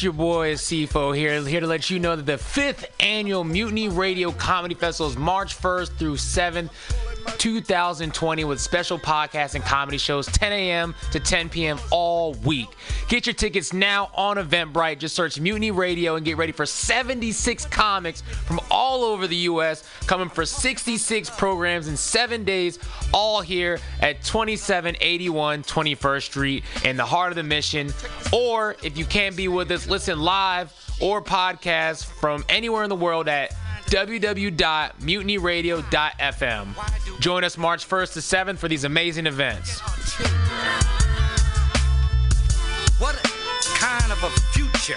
Your boy CFO here, here to let you know that the fifth annual Mutiny Radio Comedy Festival is March 1st through 7th. 2020 with special podcasts and comedy shows 10 a.m. to 10 p.m. all week. Get your tickets now on Eventbrite. Just search Mutiny Radio and get ready for 76 comics from all over the U.S. coming for 66 programs in seven days, all here at 2781 21st Street in the heart of the mission. Or if you can't be with us, listen live or podcast from anywhere in the world at www.mutinyradio.fm. Join us March 1st to 7th for these amazing events. What kind of a future?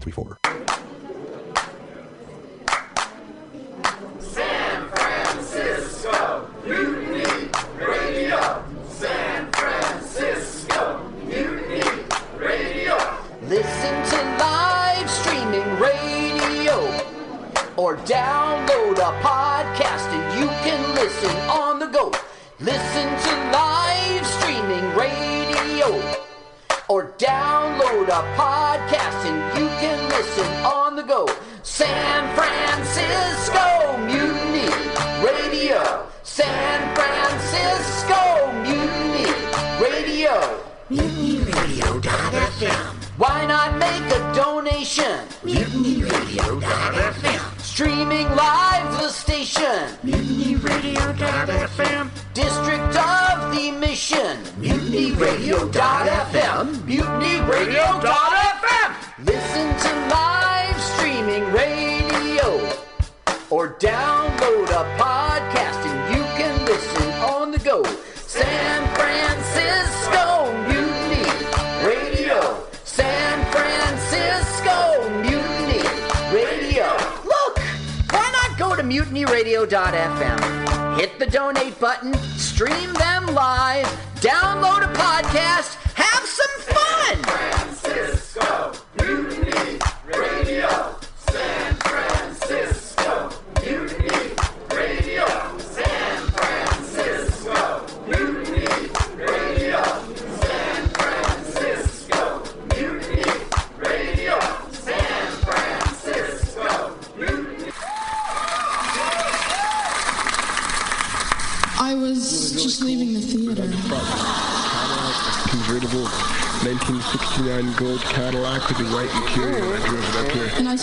834.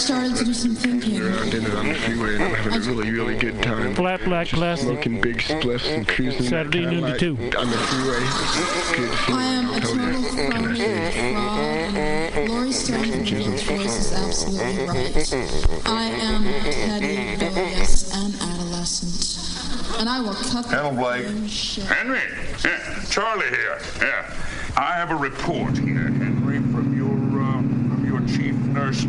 Started to do some thinking. around in it on the freeway and I'm having a really, really good time. Flat black classic. Smoking big spliffs and cruising Saturday noon to two. on the freeway. Good I am a total I tell fraud, you. fraud, and Stone's voice is absolutely right. I am Teddy, rebellious, and adolescent. And I will cut the Hello, Blake. Henry, yeah, Charlie here. Yeah, I have a report here, Henry, from your uh, from your chief nurse,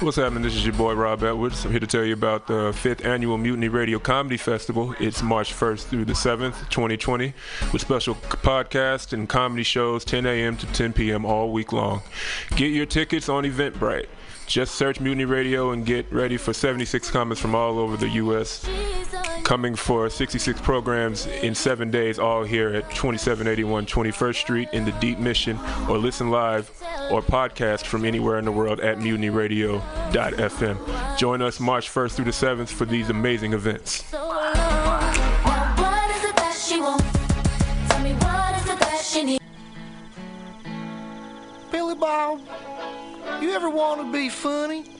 What's happening? This is your boy Rob Edwards. I'm here to tell you about the fifth annual Mutiny Radio Comedy Festival. It's March 1st through the 7th, 2020, with special podcasts and comedy shows 10 a.m. to 10 p.m. all week long. Get your tickets on Eventbrite. Just search Mutiny Radio and get ready for 76 comments from all over the U.S. Coming for 66 programs in seven days, all here at 2781 21st Street in the Deep Mission, or listen live or podcast from anywhere in the world at mutinyradio.fm. Join us March 1st through the 7th for these amazing events. Billy Bob, you ever want to be funny?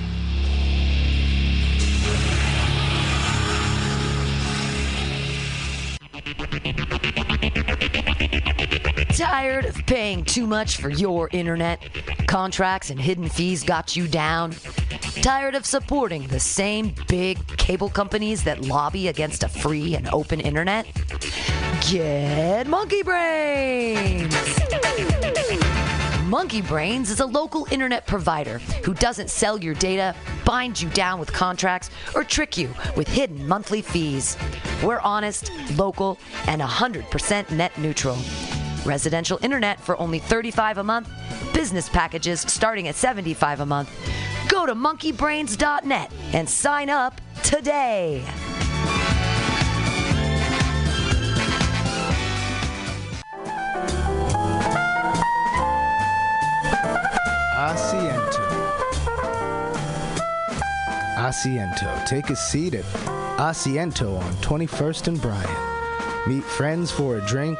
Tired of paying too much for your internet? Contracts and hidden fees got you down? Tired of supporting the same big cable companies that lobby against a free and open internet? Get Monkey Brains! Monkey Brains is a local internet provider who doesn't sell your data, bind you down with contracts, or trick you with hidden monthly fees. We're honest, local, and 100% net neutral. Residential internet for only 35 a month, business packages starting at 75 a month. Go to monkeybrains.net and sign up today. Asiento. Asiento. Take a seat at Asiento on 21st and Bryant. Meet friends for a drink,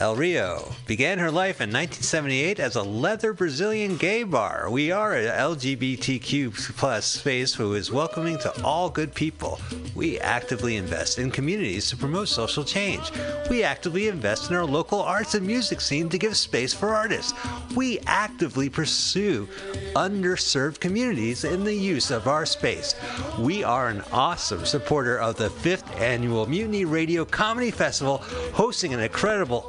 El Rio began her life in 1978 as a leather Brazilian gay bar. We are an LGBTQ plus space who is welcoming to all good people. We actively invest in communities to promote social change. We actively invest in our local arts and music scene to give space for artists. We actively pursue underserved communities in the use of our space. We are an awesome supporter of the fifth annual Mutiny Radio Comedy Festival, hosting an incredible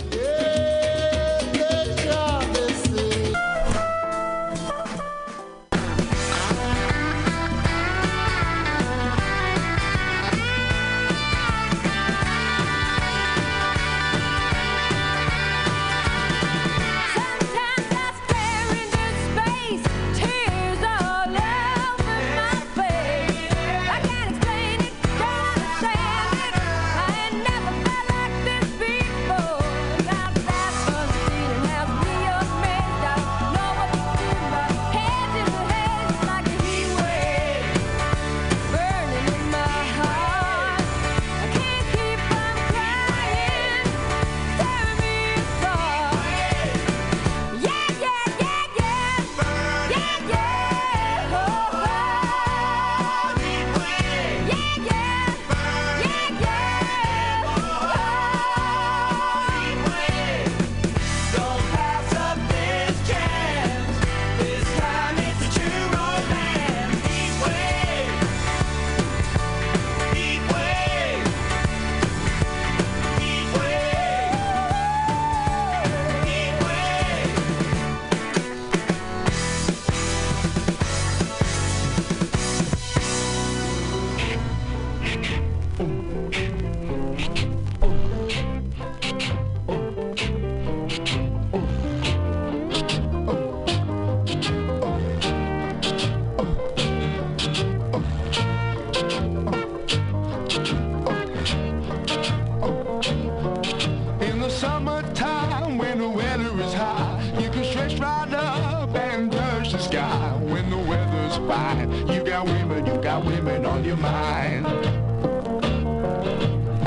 wine. You got women, you got women on your mind.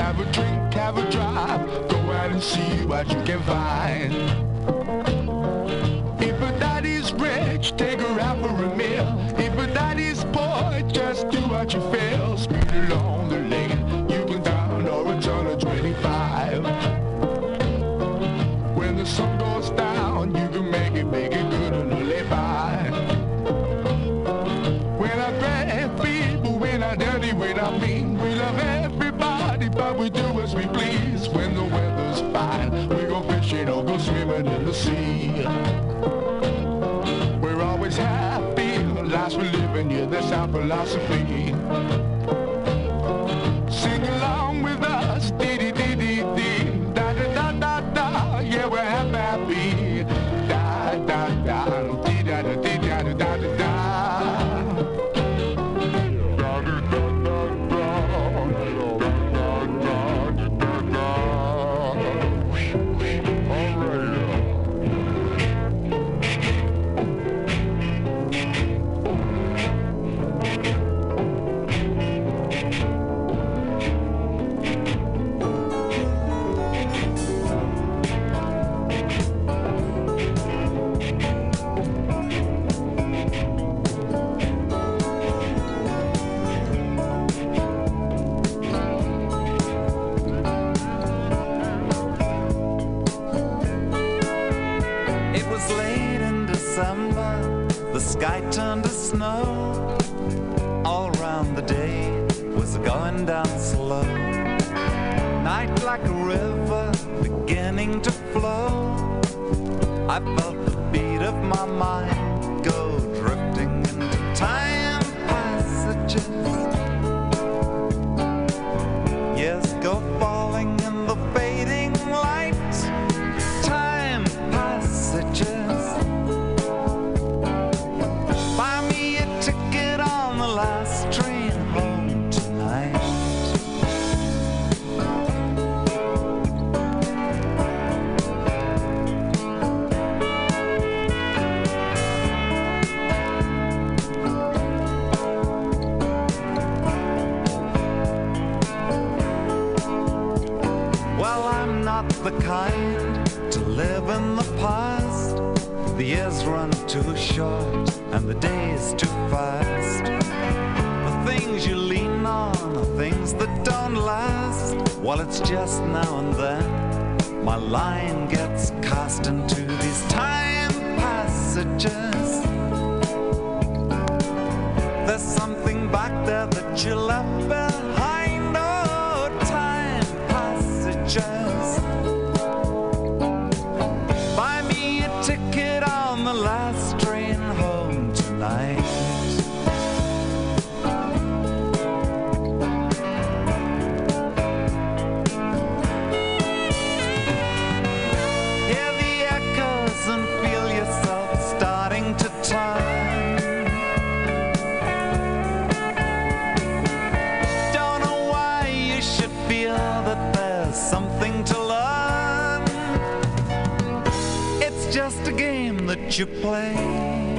Have a drink, have a drive, go out and see what you can find. If a daddy's rich, take her out for a meal. If a daddy's poor, just do what you feel. that's our philosophy. going down slow. Night like a river beginning to flow. I felt the beat of my mind go drifting into time passages. that don't last. While it's just now and then, my line gets cast into these time passages. There's something back there that you left the game that you play.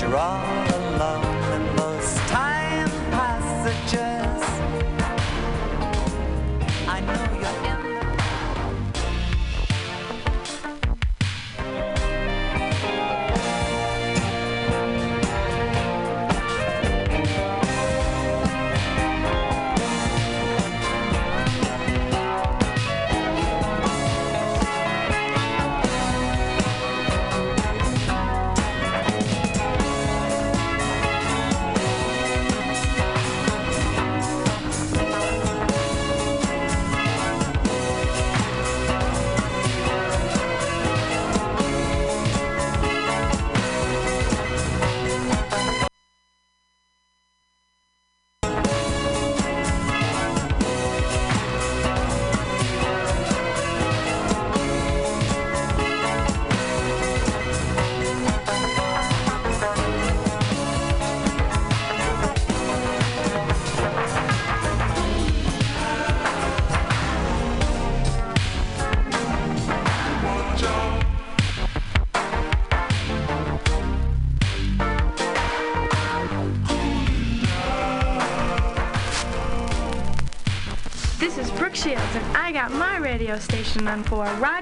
You're all alone station on for Rodney on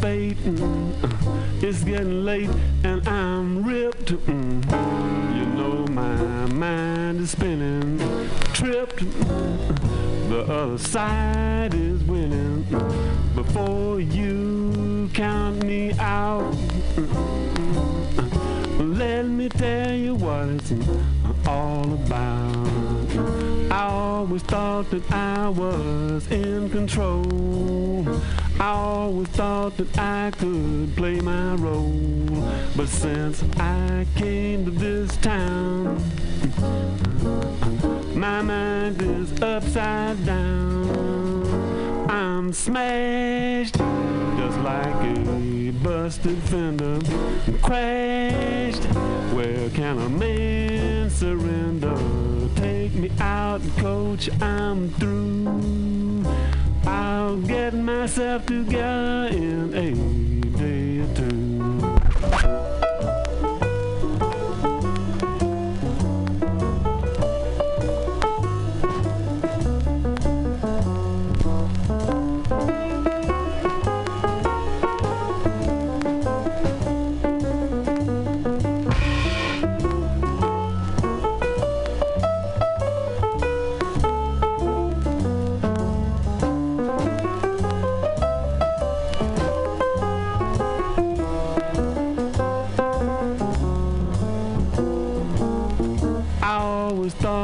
fate. mm, uh, It's getting late and I'm ripped. Mm, mm. You know my mind is spinning. Tripped. mm, mm. The other side is winning. Before you count me out. Let me tell you what it's all about. I always thought that I was in control. I always thought that I could play my role. But since I came to this town, my mind is upside down. I'm smashed, just like a busted fender. Crashed, where can a man surrender? Take me out, coach, I'm through. I'll get myself together in a day or two.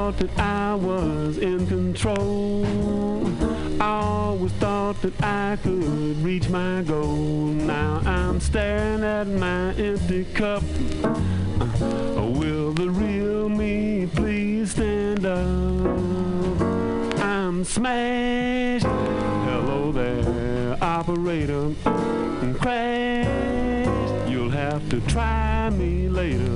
Thought that I was in control. I always thought that I could reach my goal. Now I'm staring at my empty cup. Uh, will the real me please stand up? I'm smashed. Hello there, operator. Crashed. You'll have to try me later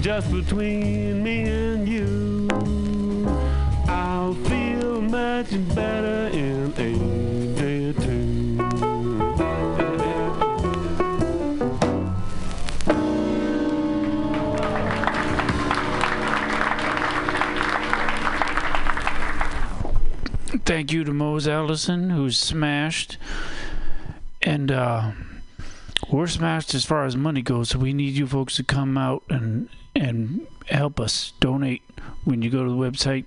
just between me and you. I'll feel much better in a day or two. Thank you to Mose Allison, who's smashed. And uh, we're smashed as far as money goes, so we need you folks to come out and and help us donate. When you go to the website,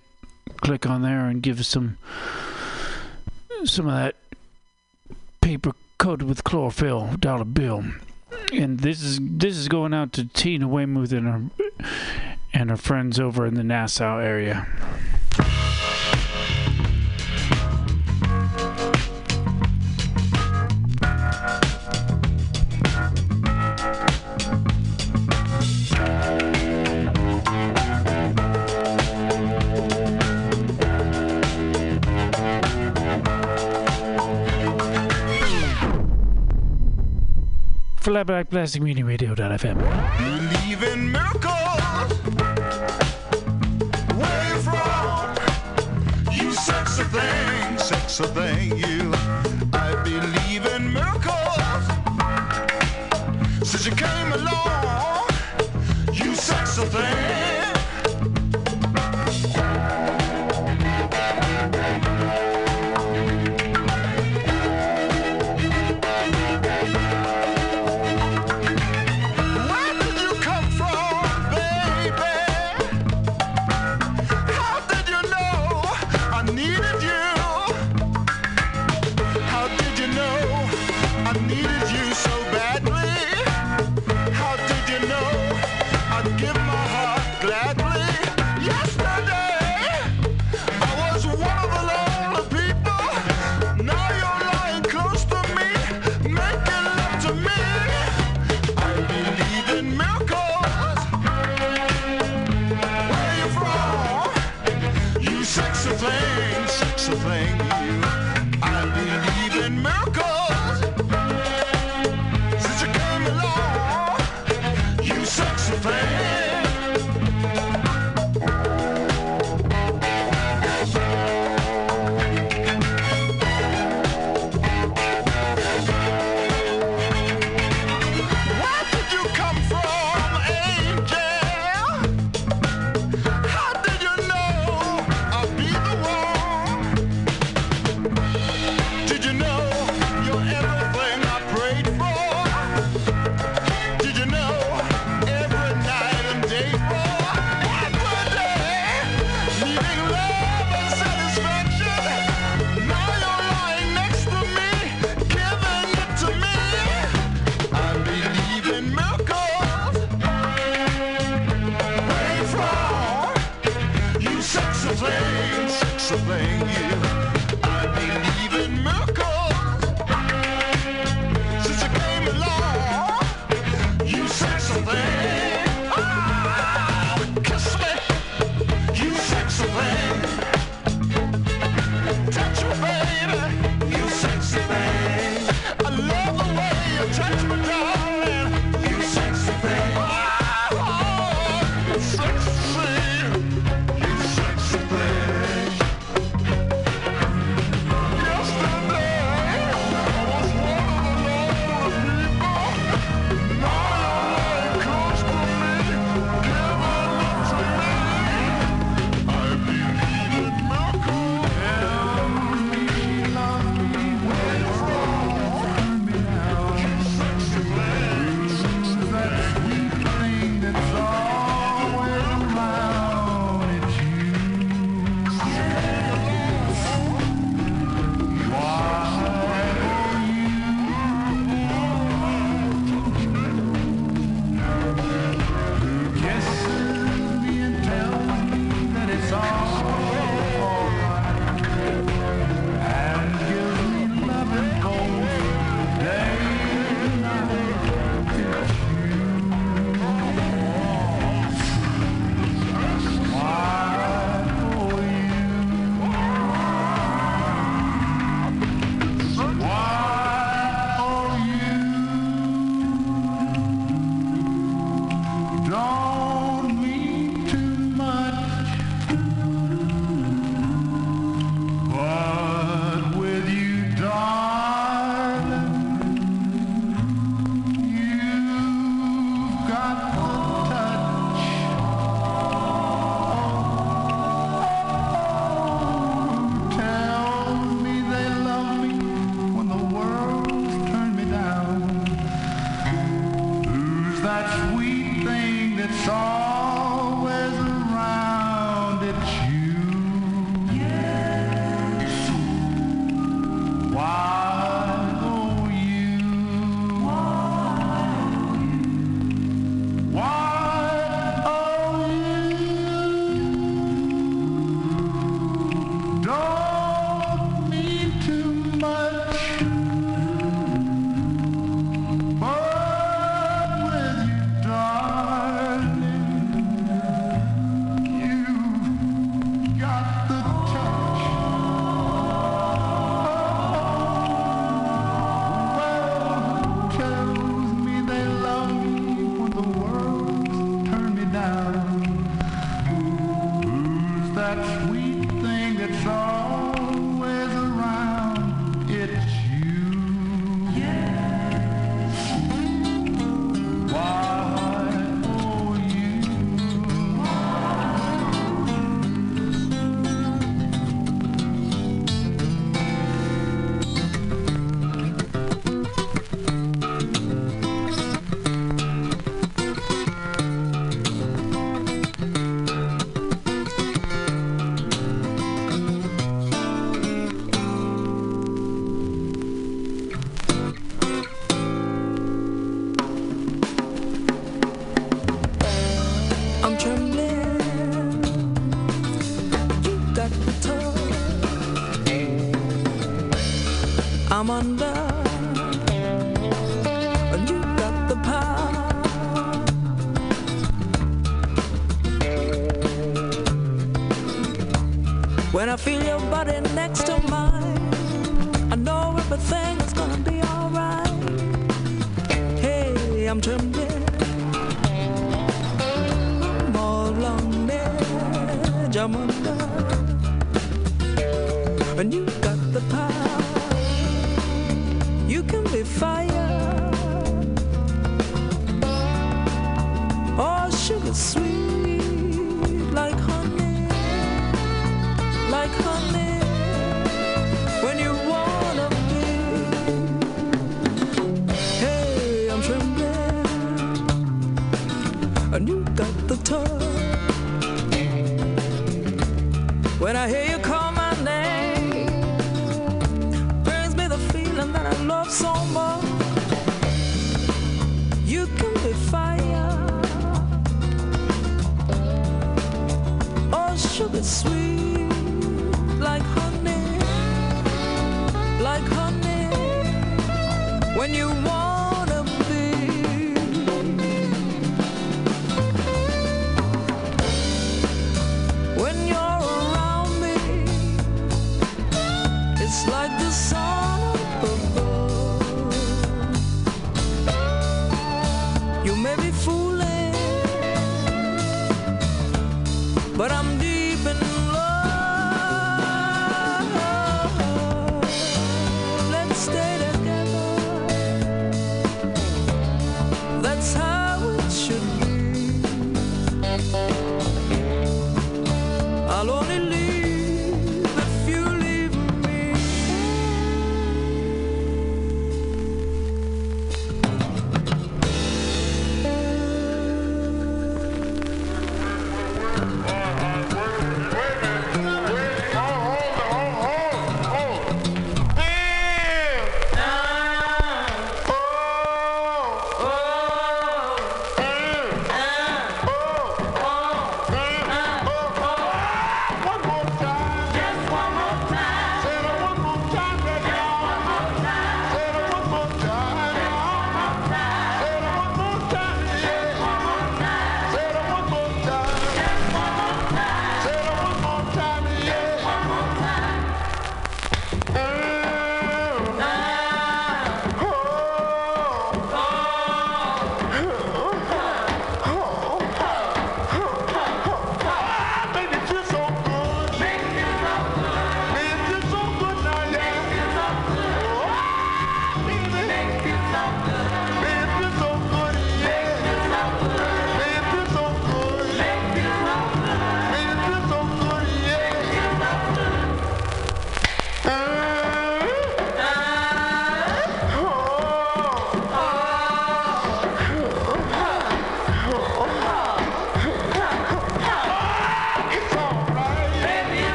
click on there and give us some some of that paper coated with chlorophyll dollar bill. And this is this is going out to Tina Weymouth and her and her friends over in the Nassau area. blackplasticmediaradio.fm. Believe in miracles. Way from you, thing, thing, you.